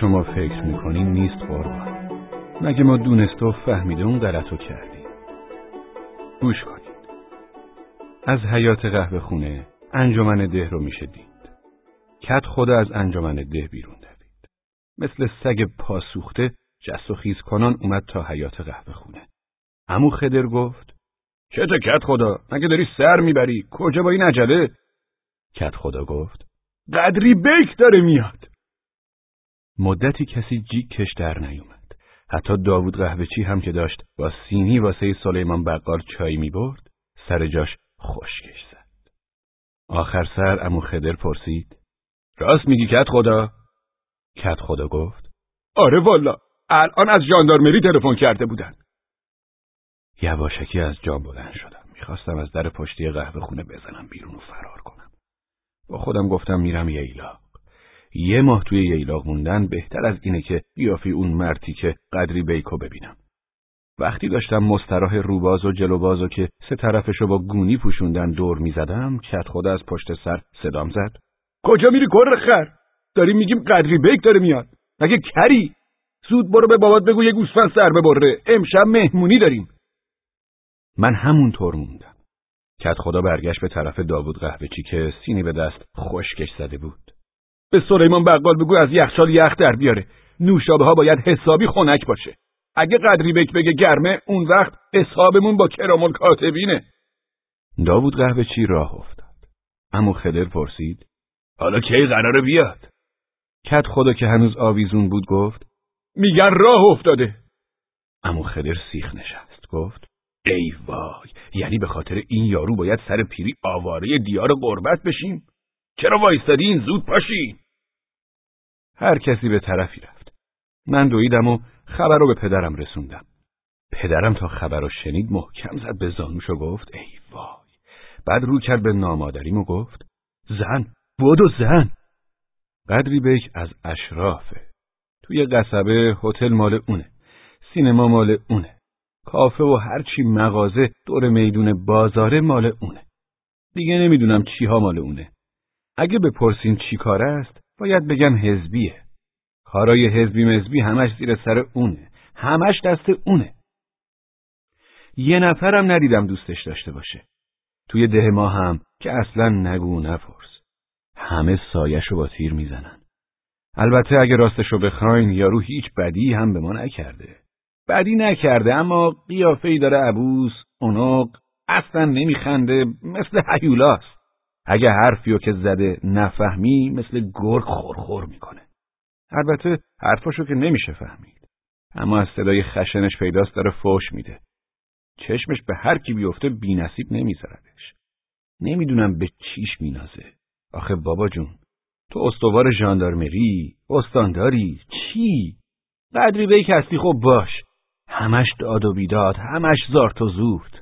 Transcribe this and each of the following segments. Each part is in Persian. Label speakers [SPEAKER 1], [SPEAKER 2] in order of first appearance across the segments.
[SPEAKER 1] شما فکر می‌کنین نیست قربان. مگه ما دونسته و فهمیده اون غلطو کردیم؟ گوش کنید. از حیات قهوه خونه انجمن ده رو میشه دید. کت خدا از انجمن ده بیرون دوید. مثل سگ پاسوخته جست و خیز کنان اومد تا حیات قهوه خونه. امو خدر گفت کت کت خدا؟ مگه داری سر می‌بری؟ کجا با این عجله؟ کت خدا گفت قدری بیک داره میاد. مدتی کسی جیکش در نیومد. حتی داوود قهوهچی هم که داشت با سینی واسه سلیمان بقال چای می‌برد سر جاش خشکش زد. آخر سر امو خدر پرسید راست میگی کت خدا؟ کت خدا گفت آره والا الان از ژاندارمری تلفن کرده بودن. یواشکی از جام بلند شدم. می‌خواستم از در پشتی قهوه خونه بزنم بیرون و فرار کنم. با خودم گفتم میرم ییلاق یه ماه توی ییلاق موندن بهتر از اینه که بیافی اون مرتی که قدری بیکو ببینم. وقتی داشتم مستراح روباز و جلوباز و که سه طرفشو با گونی پوشوندن دور می‌زدم کت خود از پشت سر صدام زد. کجا میری کر خر؟ داریم میگیم قدری بیک داره میاد. مگه کری؟ زود برو به بابات بگو یه گوسفند سر ببره. امشب مهمونی داریم. من همونطور موندم. کت خدا برگشت به طرف داوود قهوهچی که سینی به دست خشکش زده بود. به سلیمان بقال بگو از یخچال یخ در بیاره. نوشابه ها باید حسابی خنک باشه. اگه قدری بک بگه گرمه اون وقت حسابمون با کرامل کاتبینه داوود قهوهچی راه افتاد؟ اما خدر پرسید. حالا کی قراره بیاد؟ کت خدا که هنوز آویزون بود گفت. میگن راه افتاده. امو خدر سیخ نشست گفت. ای وای یعنی به خاطر این یارو باید سر پیری آواره دیار قربت بشیم؟ چرا وایستادین زود پاشین هر کسی به طرفی رفت. من دویدم و خبر رو به پدرم رسوندم. پدرم تا خبر رو شنید محکم زد به زانوش و گفت ای وای. بعد رو کرد به نامادریم و گفت زن بودو زن. قدری بیک از اشرافه توی قصبه هتل مال اونه سینما مال اونه کافه و هرچی مغازه دور میدون بازاره مال اونه. دیگه نمی‌دونم چی ها مال اونه. اگه بپرسین چی کار است باید بگم حزبیه. کارای حزبی مزبی همش زیر سر اونه. همش دست اونه. یه نفرم ندیدم دوستش داشته باشه. توی ده ما هم که اصلا نگو نپرس. همه سایشو با تیر می‌زنن. البته اگه راستشو بخواین یارو هیچ بدی هم به ما نکرده. بدی نکرده اما قیافه ای داره عبوس اونق اصلا نمیخنده مثل حیولاست. اگه حرفیو که زده نفهمی مثل گرگ خورخور می‌کنه. البته حرفاشو که نمیشه فهمید. اما از صدای خشنش پیداست داره فوش میده. چشمش به هر کی بیفته بینصیب نمیذاردش نمی‌دونم به چیش مینازه. آخه بابا جون تو استوار ژاندارمری استانداری چی؟ قدری به یک هستی خب باش. همش داد و بیداد همش زارت و زورت.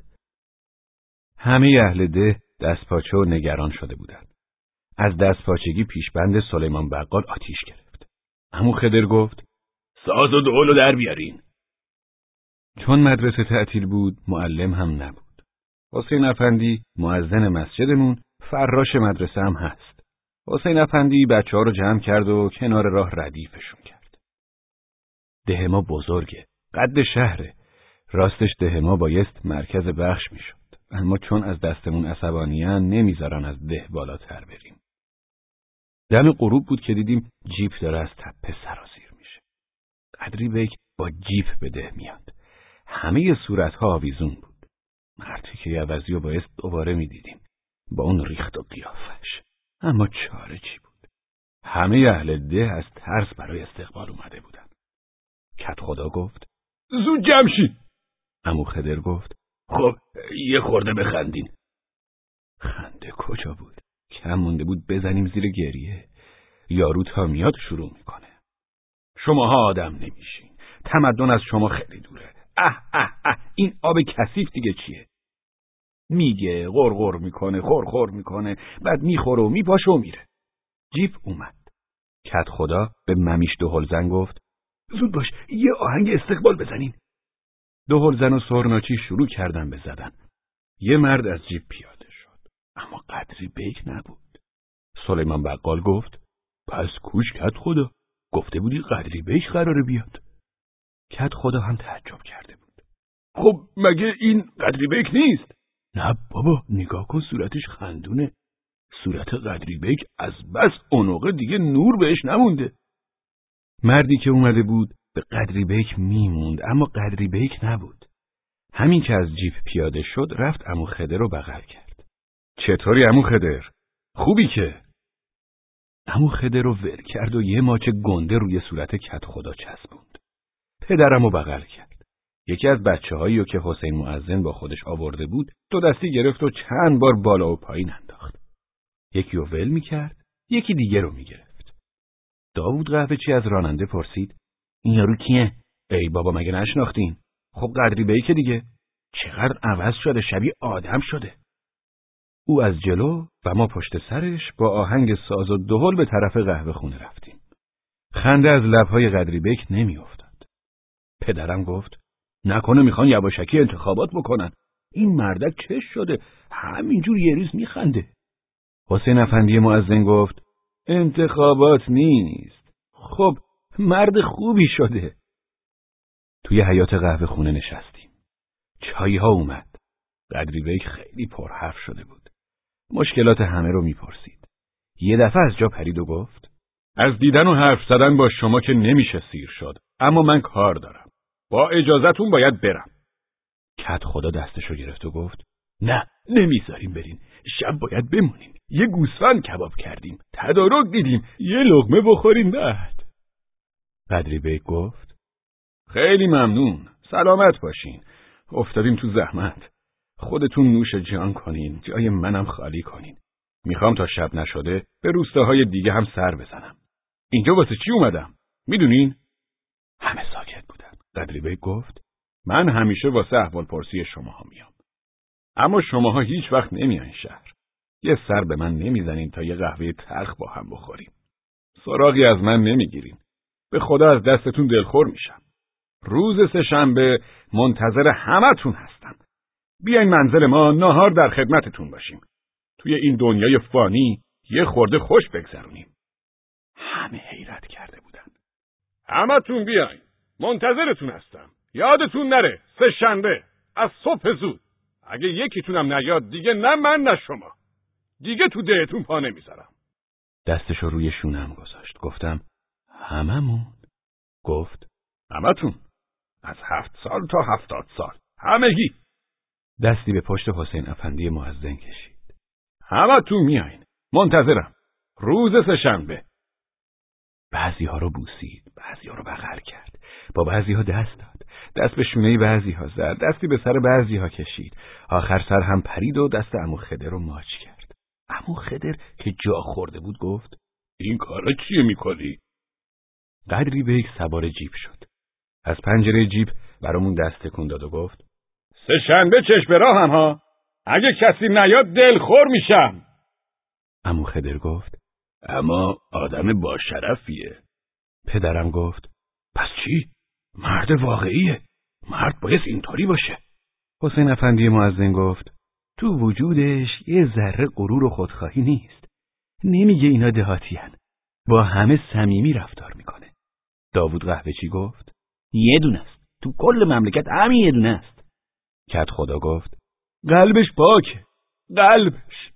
[SPEAKER 1] همه اهل ده دستپاچه و نگران شده بودند. از دستپاچگی پیشبند سلیمان بقال آتیش گرفت. امو خدر گفت ساز و دولو در بیارین. چون مدرسه تعطیل بود معلم هم نبود. حسین افندی معزن مسجدمون فراش مدرسه هم هست. حسین افندی بچه ها رو جمع کرد و کنار راه ردیفشون کرد. ده ما بزرگه قد شهره. راستش ده ما بایست مرکز بخش می‌شد. اما چون از دستمون عصبانیان نمی‌ذارن از ده بالاتر بریم. دم غروب بود که دیدیم جیپ داره از تپه سرازیر میشه. قدری بیک با جیپ به ده میاد. همه صورتها آویزون بود. مرتی که عوضی و بایست دوباره می‌دیدیم. با اون ریخت و قیافش. اما چاره چی بود؟ همه اهل ده از ترس برای استقبال اومده بودن. کت خدا گفت زود جمشید امو خدر گفت خب یه خورده بخندین. خنده کجا بود؟ کم مونده بود بزنیم زیر گریه. یارو تا میاد شروع می‌کنه. شماها آدم نمیشین. تمدن از شما خیلی دوره. اه اه اه این آب کثیف دیگه چیه؟ میگه غرغر می‌کنه خورخور می‌کنه. بعد می‌خوره و میپاشه و میره. جیپ اومد. کت خدا به ممیش دو زن گفت زود باش یه آهنگ استقبال بزنین. دو زن و سرناچی شروع کردن به زدن. یه مرد از جیب پیاده شد. اما قدری بیک نبود. سلیمان بقال گفت پس کوش کت خدا. گفته بودی قدری بیش قراره بیاد. کت خدا هم تعجب کرده بود. خب مگه این قدری بیک نیست؟ نه بابا نگاه کن صورتش خندونه. صورت قدری بیک از بس اونوقه دیگه نور بهش نمونده. مردی که اومده بود به قدری بیک میموند اما قدری بیک نبود. همین که از جیپ پیاده شد رفت امو خدر رو بغل کرد. چطوری امو خدر؟ خوبی که؟ امو خدر رو ور کرد و یه ماچ گنده روی صورت کت خدا چسبوند. پدرم رو بغل کرد. یکی از بچه هایی که حسین معزن با خودش آورده بود دو دستی گرفت و چند بار بالا و پایین انداخت. یکی رو ول می‌کرد یکی دیگه رو می‌گرفت. داوود قهوه چی از راننده پرسید این یارو کیه؟ ای بابا مگه نشناختین؟ خب قدری به که دیگه. چقدر عوض شده شبیه آدم شده. او از جلو و ما پشت سرش با آهنگ ساز و دهل به طرف قهوه خونه رفتیم. خنده از لبهای قدری بیک نمیافتاد. پدرم گفت نکنه می‌خوان یواشکی انتخابات بکنن. این مردک چش شده همینجور یه روز میخنده. حسین افندی معزن گفت انتخابات نیست. خب مرد خوبی شده. توی حیات قهوه خونه نشستیم. چایی ها اومد. قدری بیک خیلی پرحرف شده بود. مشکلات همه رو می‌پرسید. یه دفعه از جا پرید و گفت از دیدن و حرف زدن با شما که نمیشه سیر شد اما من کار دارم. با اجازتون باید برم. کت خدا دستشو گرفت و گفت نه نمی‌ذاریم برین. شب باید بمونیم یه گوسفند کباب کردیم. تدارک دیدیم. یه لغمه بخوریم. بعد قدری بیک گفت؟ خیلی ممنون. سلامت باشین. افتادیم تو زحمت. خودتون نوش جان کنین. جای منم خالی کنین. می‌خوام تا شب نشده به روستاهای دیگه هم سر بزنم. اینجا واسه چی اومدم؟ می‌دونین؟ همه ساکت بودن. قدری بیک گفت؟ من همیشه واسه احوال پرسی شماها میام. اما شماها هیچ وقت نمیان شهر. یه سر به من نمی‌زنین تا یه قهوه تلخ با هم بخوریم. سراغی از من نمی‌گیرین. به خدا از دستتون دلخور میشم. روز سهشنبه منتظر همتون هستم. بیاین منزل ما ناهار در خدمتتون باشیم. توی این دنیای فانی یه خورده خوش بگذرونیم. همه حیرت کرده بودن. همتون بیاین. منتظرتون هستم. یادتون نره. سهشنبه از صبح زود. اگه یکیتونم نیاد دیگه نه من نه شما. دیگه تو دهتون پا نمی‌ذارم. دستشو روی شونم گذاشت. گفتم هممون. گفت همتون. از هفت سال تا هفتاد سال. همگی. دستی به پشت حسین افندی معزن کشید. همتون میاین. منتظرم. روز سهشنبه. بعضی ها رو بوسید. بعضی ها رو بغل کرد. با بعضی ها دست داد. دست به شونه بعضی ها زد. دستی به سر بعضی ها کشید. آخر سر هم پرید و دست امو خده رو ماچ کرد. امو خدر که جا خورده بود گفت این کارا چیه می‌کنی؟ قدری به یک سوار جیب شد. از پنجره جیب برامون دست تکون داد و گفت سه شنبه چشم راه هم ها اگه کسی نیاد دلخور میشم امو خدر گفت اما آدم با شرفیه پدرم گفت پس چی؟ مرد واقعیه مرد باید اینطوری باشه حسین افندی معزن گفت تو وجودش یه ذره غرور و خودخواهی نیست. نمیگه اینا دهاتیان. با همه صمیمی رفتار می‌کنه. داوود قهوه چی گفت؟ یه دونه است. تو کل مملکت همین یه دونه است. کت خدا گفت قلبش پاکه. قلبش.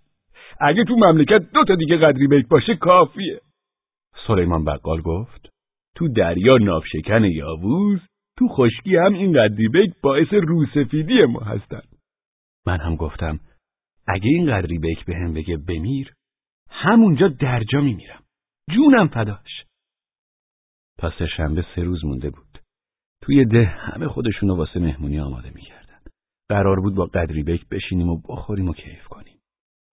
[SPEAKER 1] اگه تو مملکت دو تا دیگه قدری بیک باشه کافیه. سلیمان بقال گفت تو دریا نافشکن یاووز تو خشکی هم این قدری بیک باعث روسفیدی ما هستن. من هم گفتم اگه این قدری بیک به هم بگه بمیر همونجا درجا میمیرم جونم فداش سه شنبه سه روز مونده بود. توی ده همه خودشونو واسه مهمونی آماده می‌کردن. قرار بود با قدری بیک بشینیم و بخوریم و کیف کنیم.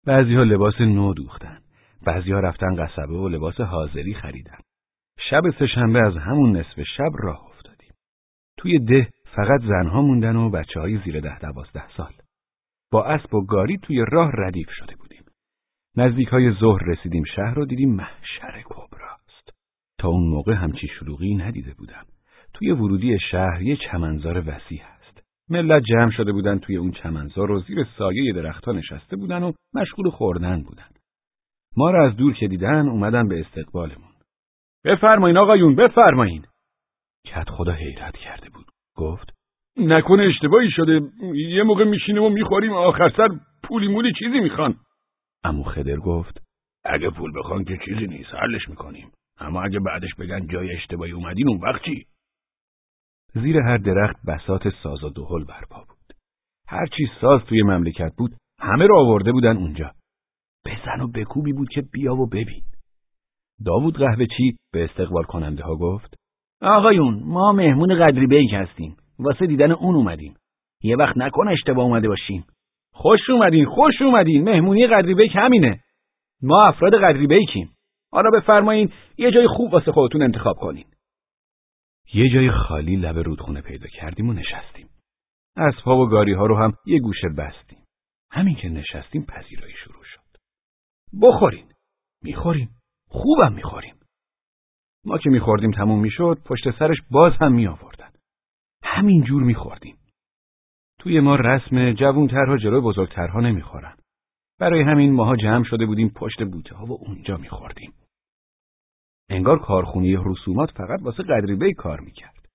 [SPEAKER 1] بعضی ها لباس نو دوختن. بعضی ها رفتن قصبه و لباس حاضری خریدن. شب سهشنبه از همون نصف شب راه افتادیم. توی ده فقط زنها موندن و بچه های زیر ده دوازده سال. با اسب و گاری توی راه ردیف شده بودیم. نزدیک های ظهر رسیدیم شهر و دیدیم محشر کبراست. اون موقع همچی شلوغی ندیده بودم. توی ورودی شهر یه چمنزار وسیع هست. ملت جمع شده بودن توی اون چمنزار و زیر سایه درختها نشسته بودن و مشغول خوردن بودن. ما را از دور که دیدن اومدن به استقبالمون. بفرمایین آقایون بفرمایین کت خدا حیرت کرده بود گفت نکنه اشتباهی شده یه موقع میشینیم و می‌خوریم آخر سر پولی مولی چیزی می‌خوان امو خدر گفت اگه پول بخوان که چیزی نیست حلش می‌کنیم اما اگه بعدش بگن جای اشتباهی اومدین اون وقت چی؟ زیر هر درخت بسات ساز و دهل برپا بود. هر چی ساز توی مملکت بود همه رو آورده بودن اونجا. بزن و بکوبی بود که بیا و ببین. داوود قهوه چی به استقبال کننده ها گفت؟
[SPEAKER 2] آقایون ما مهمون قدری بیک هستیم. واسه دیدن اون اومدیم. یه وقت نکن اشتباه اومده باشیم.
[SPEAKER 1] خوش اومدین خوش اومدین. مهمونی قدری بیک همینه. ما افراد قدری بیکیم حالا بفرمایین یه جای خوب واسه خودتون انتخاب کنین. یه جای خالی لب رودخونه پیدا کردیم و نشستیم. اسبها و گاری ها رو هم یه گوشه بستیم. همین که نشستیم پذیرایی شروع شد. بخورین. می‌خوریم. خوبم می‌خوریم. ما که میخوردیم تموم می‌شد پشت سرش باز هم می آوردن همین جور میخوردیم. توی ما رسم جوونترها جلو بزرگترها نمی‌خورن. برای همین ماها جمع شده بودیم پشت بوته ها و اونجا میخوردیم. انگار کارخونی رسومات فقط واسه قدری کار می‌کرد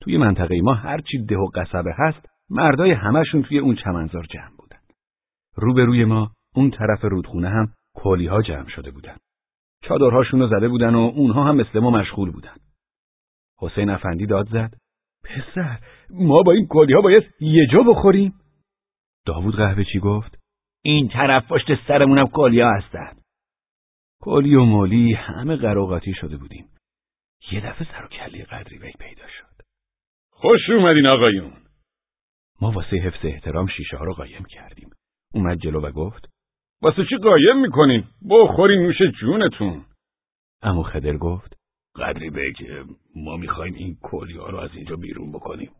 [SPEAKER 1] توی منطقه ما هرچی ده و قصبه هست مردای همشون توی اون چمنزار جمع بودن روبروی ما اون طرف رودخونه هم کلی ها جمع شده بودن چادرهاشون رو زده بودن و اونها هم مثل ما مشغول بودن. حسین افندی داد زد. پسر ما با این کلی ها باید یه جا بخوریم؟ داوود قهوه چی گفت؟
[SPEAKER 2] این طرف پشت سرمونم کلی ها هستن.
[SPEAKER 1] کلی و مولی همه قراغاتی شده بودیم. یه دفعه سر و کلی قدری بی پیدا شد. خوش اومدین آقایون. ما واسه حفظ احترام شیشه ها رو قایم کردیم. اومد جلو و گفت واسه چی قایم می‌کنین؟ بخورین نوش جونتون. امو خدر گفت قدری بگ ما می‌خوایم این کلی ها رو از اینجا بیرون بکنیم.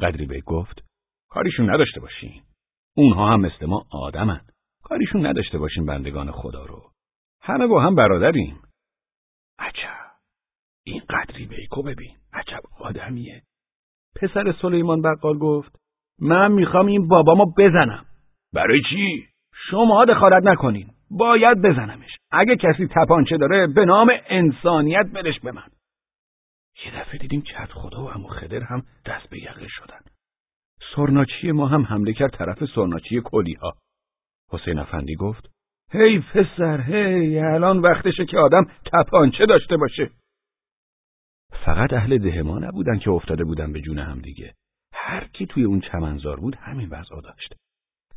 [SPEAKER 1] قدری بگ گفت کاریشون نداشته باشین. اونها هم مثل ما آدمن. کاریشون نداشته باشین بندگان خدا رو. همه با هم برادریم. عجب. این قدری بیکو ببین. عجب آدمیه. پسر سلیمان بقال گفت من می‌خوام این بابامو بزنم. برای چی؟ شما دخالت نکنین باید بزنمش اگه کسی تپانچه داره به نام انسانیت برش به من یه دفعه دیدیم کت خدا و امو خدر هم دست به یقه شدن سرناچی ما هم حمله کرد طرف سرناچی کلی ها حسین افندی گفت هی پسر هی الان وقتشه که آدم تپانچه داشته باشه. فقط اهل ده ما نبودن که افتاده بودن به جون هم دیگه. هر کی توی اون چمنزار بود همین وضع داشت.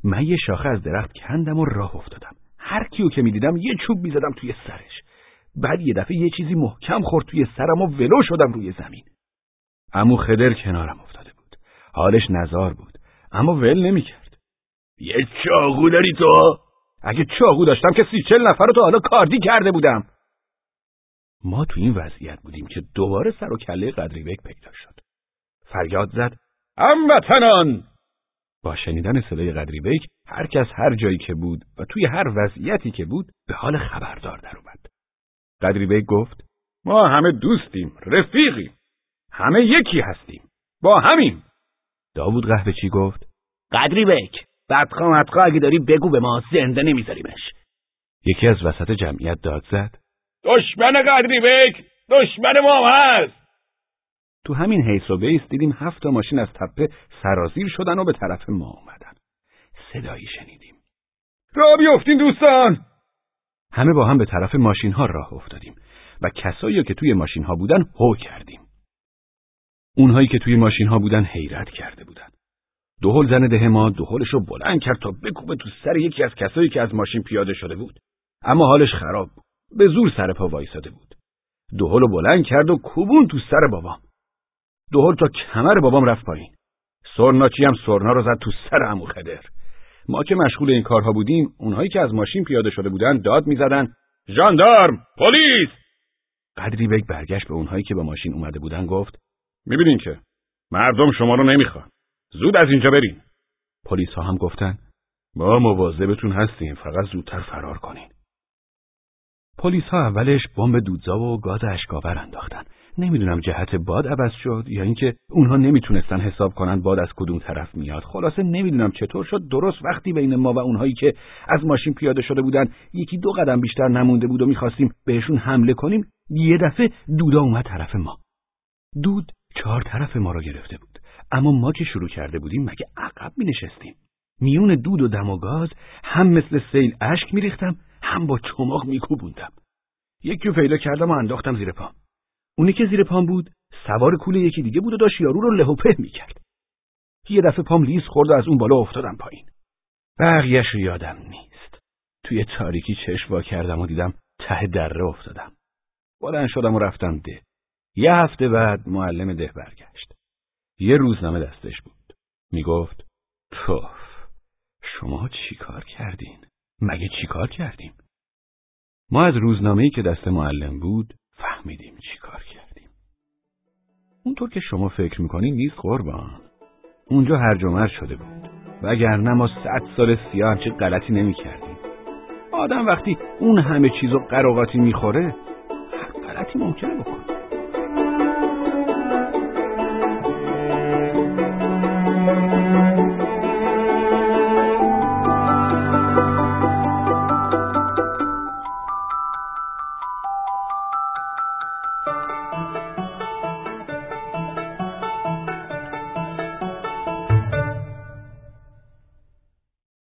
[SPEAKER 1] من یه شاخه از درخت کندم و راه افتادم. هر کیو که می‌دیدم یه چوب می‌زدم توی سرش. بعد یه دفعه یه چیزی محکم خورد توی سرم و ولو شدم روی زمین. امو خدر کنارم افتاده بود. حالش نزار بود. اما ول نمی‌کرد. یه چاقو داری تو؟ اگه چاقو داشتم که سی چل نفر رو تو حالا کاردی کرده بودم ما تو این وضعیت بودیم که دوباره سر و کله قدریبک پیدا شد فریاد زد هموطنان با شنیدن صدای قدری بیک هر کس هر جایی که بود و توی هر وضعیتی که بود به حال خبردار در اومد. قدری بیک گفت ما همه دوستیم، رفیقیم. همه یکی هستیم. با همیم. داوود قهوه چی گفت؟
[SPEAKER 2] قدری بیک بدخواه مدخواه اگه داری بگو به ما زنده نمیذاریمش.
[SPEAKER 1] یکی از وسط جمعیت داد زد.
[SPEAKER 3] دشمن قدری بیک دشمن ما هست.
[SPEAKER 1] تو همین حیث و بیس دیدیم هفت تا ماشین از تپه سرازیر شدن و به طرف ما اومدن. صدایی شنیدیم.
[SPEAKER 3] را بیافتین دوستان!
[SPEAKER 1] همه با هم به طرف ماشین ها راه افتادیم و کسایی که توی ماشین ها بودن هو کردیم. اونهایی که توی ماشین ها بودن حیرت کرده بودن. دهل زن ده ما دهلش رو بلند کرد تا بکوبه تو سر یکی از کسایی که از ماشین پیاده شده بود. اما حالش خراب بود. به زور سر پا وایساده بود. دهل رو بلند کرد و کوبون تو سر بابام. دوهل تا کمر بابام رفت پایین سرناچی هم سرنا رو زد تو سر امو خدر ما که مشغول این کارها بودیم اونهایی که از ماشین پیاده شده بودن داد می‌زدن ژاندارم پلیس قدری بگ برگشت به اونهایی که به ماشین اومده بودن گفت می‌بینین که مردم شما رو نمی‌خوان زود از اینجا برین پلیس ها هم گفتن ما مواظبتون هستیم فقط زودتر فرار کنین. پلیس ها اولش بمب دودزا و گاز اشکاور انداختن. نمی‌دونم جهت باد عوض شد یا اینکه اونها نمی‌تونستن حساب کنن باد از کدوم طرف میاد. خلاصه نمی‌دونم چطور شد. درست وقتی بین ما و اونهایی که از ماشین پیاده شده بودن یکی دو قدم بیشتر نمونده بود و می‌خواستیم بهشون حمله کنیم یه دفعه دودا اومد طرف ما. دود چهار طرف ما را گرفته بود. اما ما که شروع کرده بودیم مگه عقب می نشستیم؟ میون دود و دم و گاز هم مثل سیل اشک میریختم هم با چماق میکوبوندم یکی رو پیدا کردم و انداختم زیر پام. اونی که زیر پام بود سوار کول یکی دیگه بود و داشت یارو رو له و په می‌کرد یه دفعه پام لیز خورد و از اون بالا افتادم پایین. بقیهش رو یادم نیست. توی تاریکی چشم وا کردم و دیدم ته دره افتادم. بلند شدم و رفتم ده. یه هفته بعد معلم ده برگشت. یه روزنامه دستش بود. می‌گفت توف شما چی کار کردین؟ مگه چی کار کردیم؟ ما از روزنامه‌ای که دست معلم بود فهمیدیم چی کار کردیم. اونطور که شما فکر می‌کنین نیست قربان. اونجا هر جمعر شده بود. وگرنه ما صد سال سیاه همچه غلطی نمی‌کردیم. آدم وقتی اون همه چیز و قراغاتی می‌خوره هر غلطی ممکنه بکنه.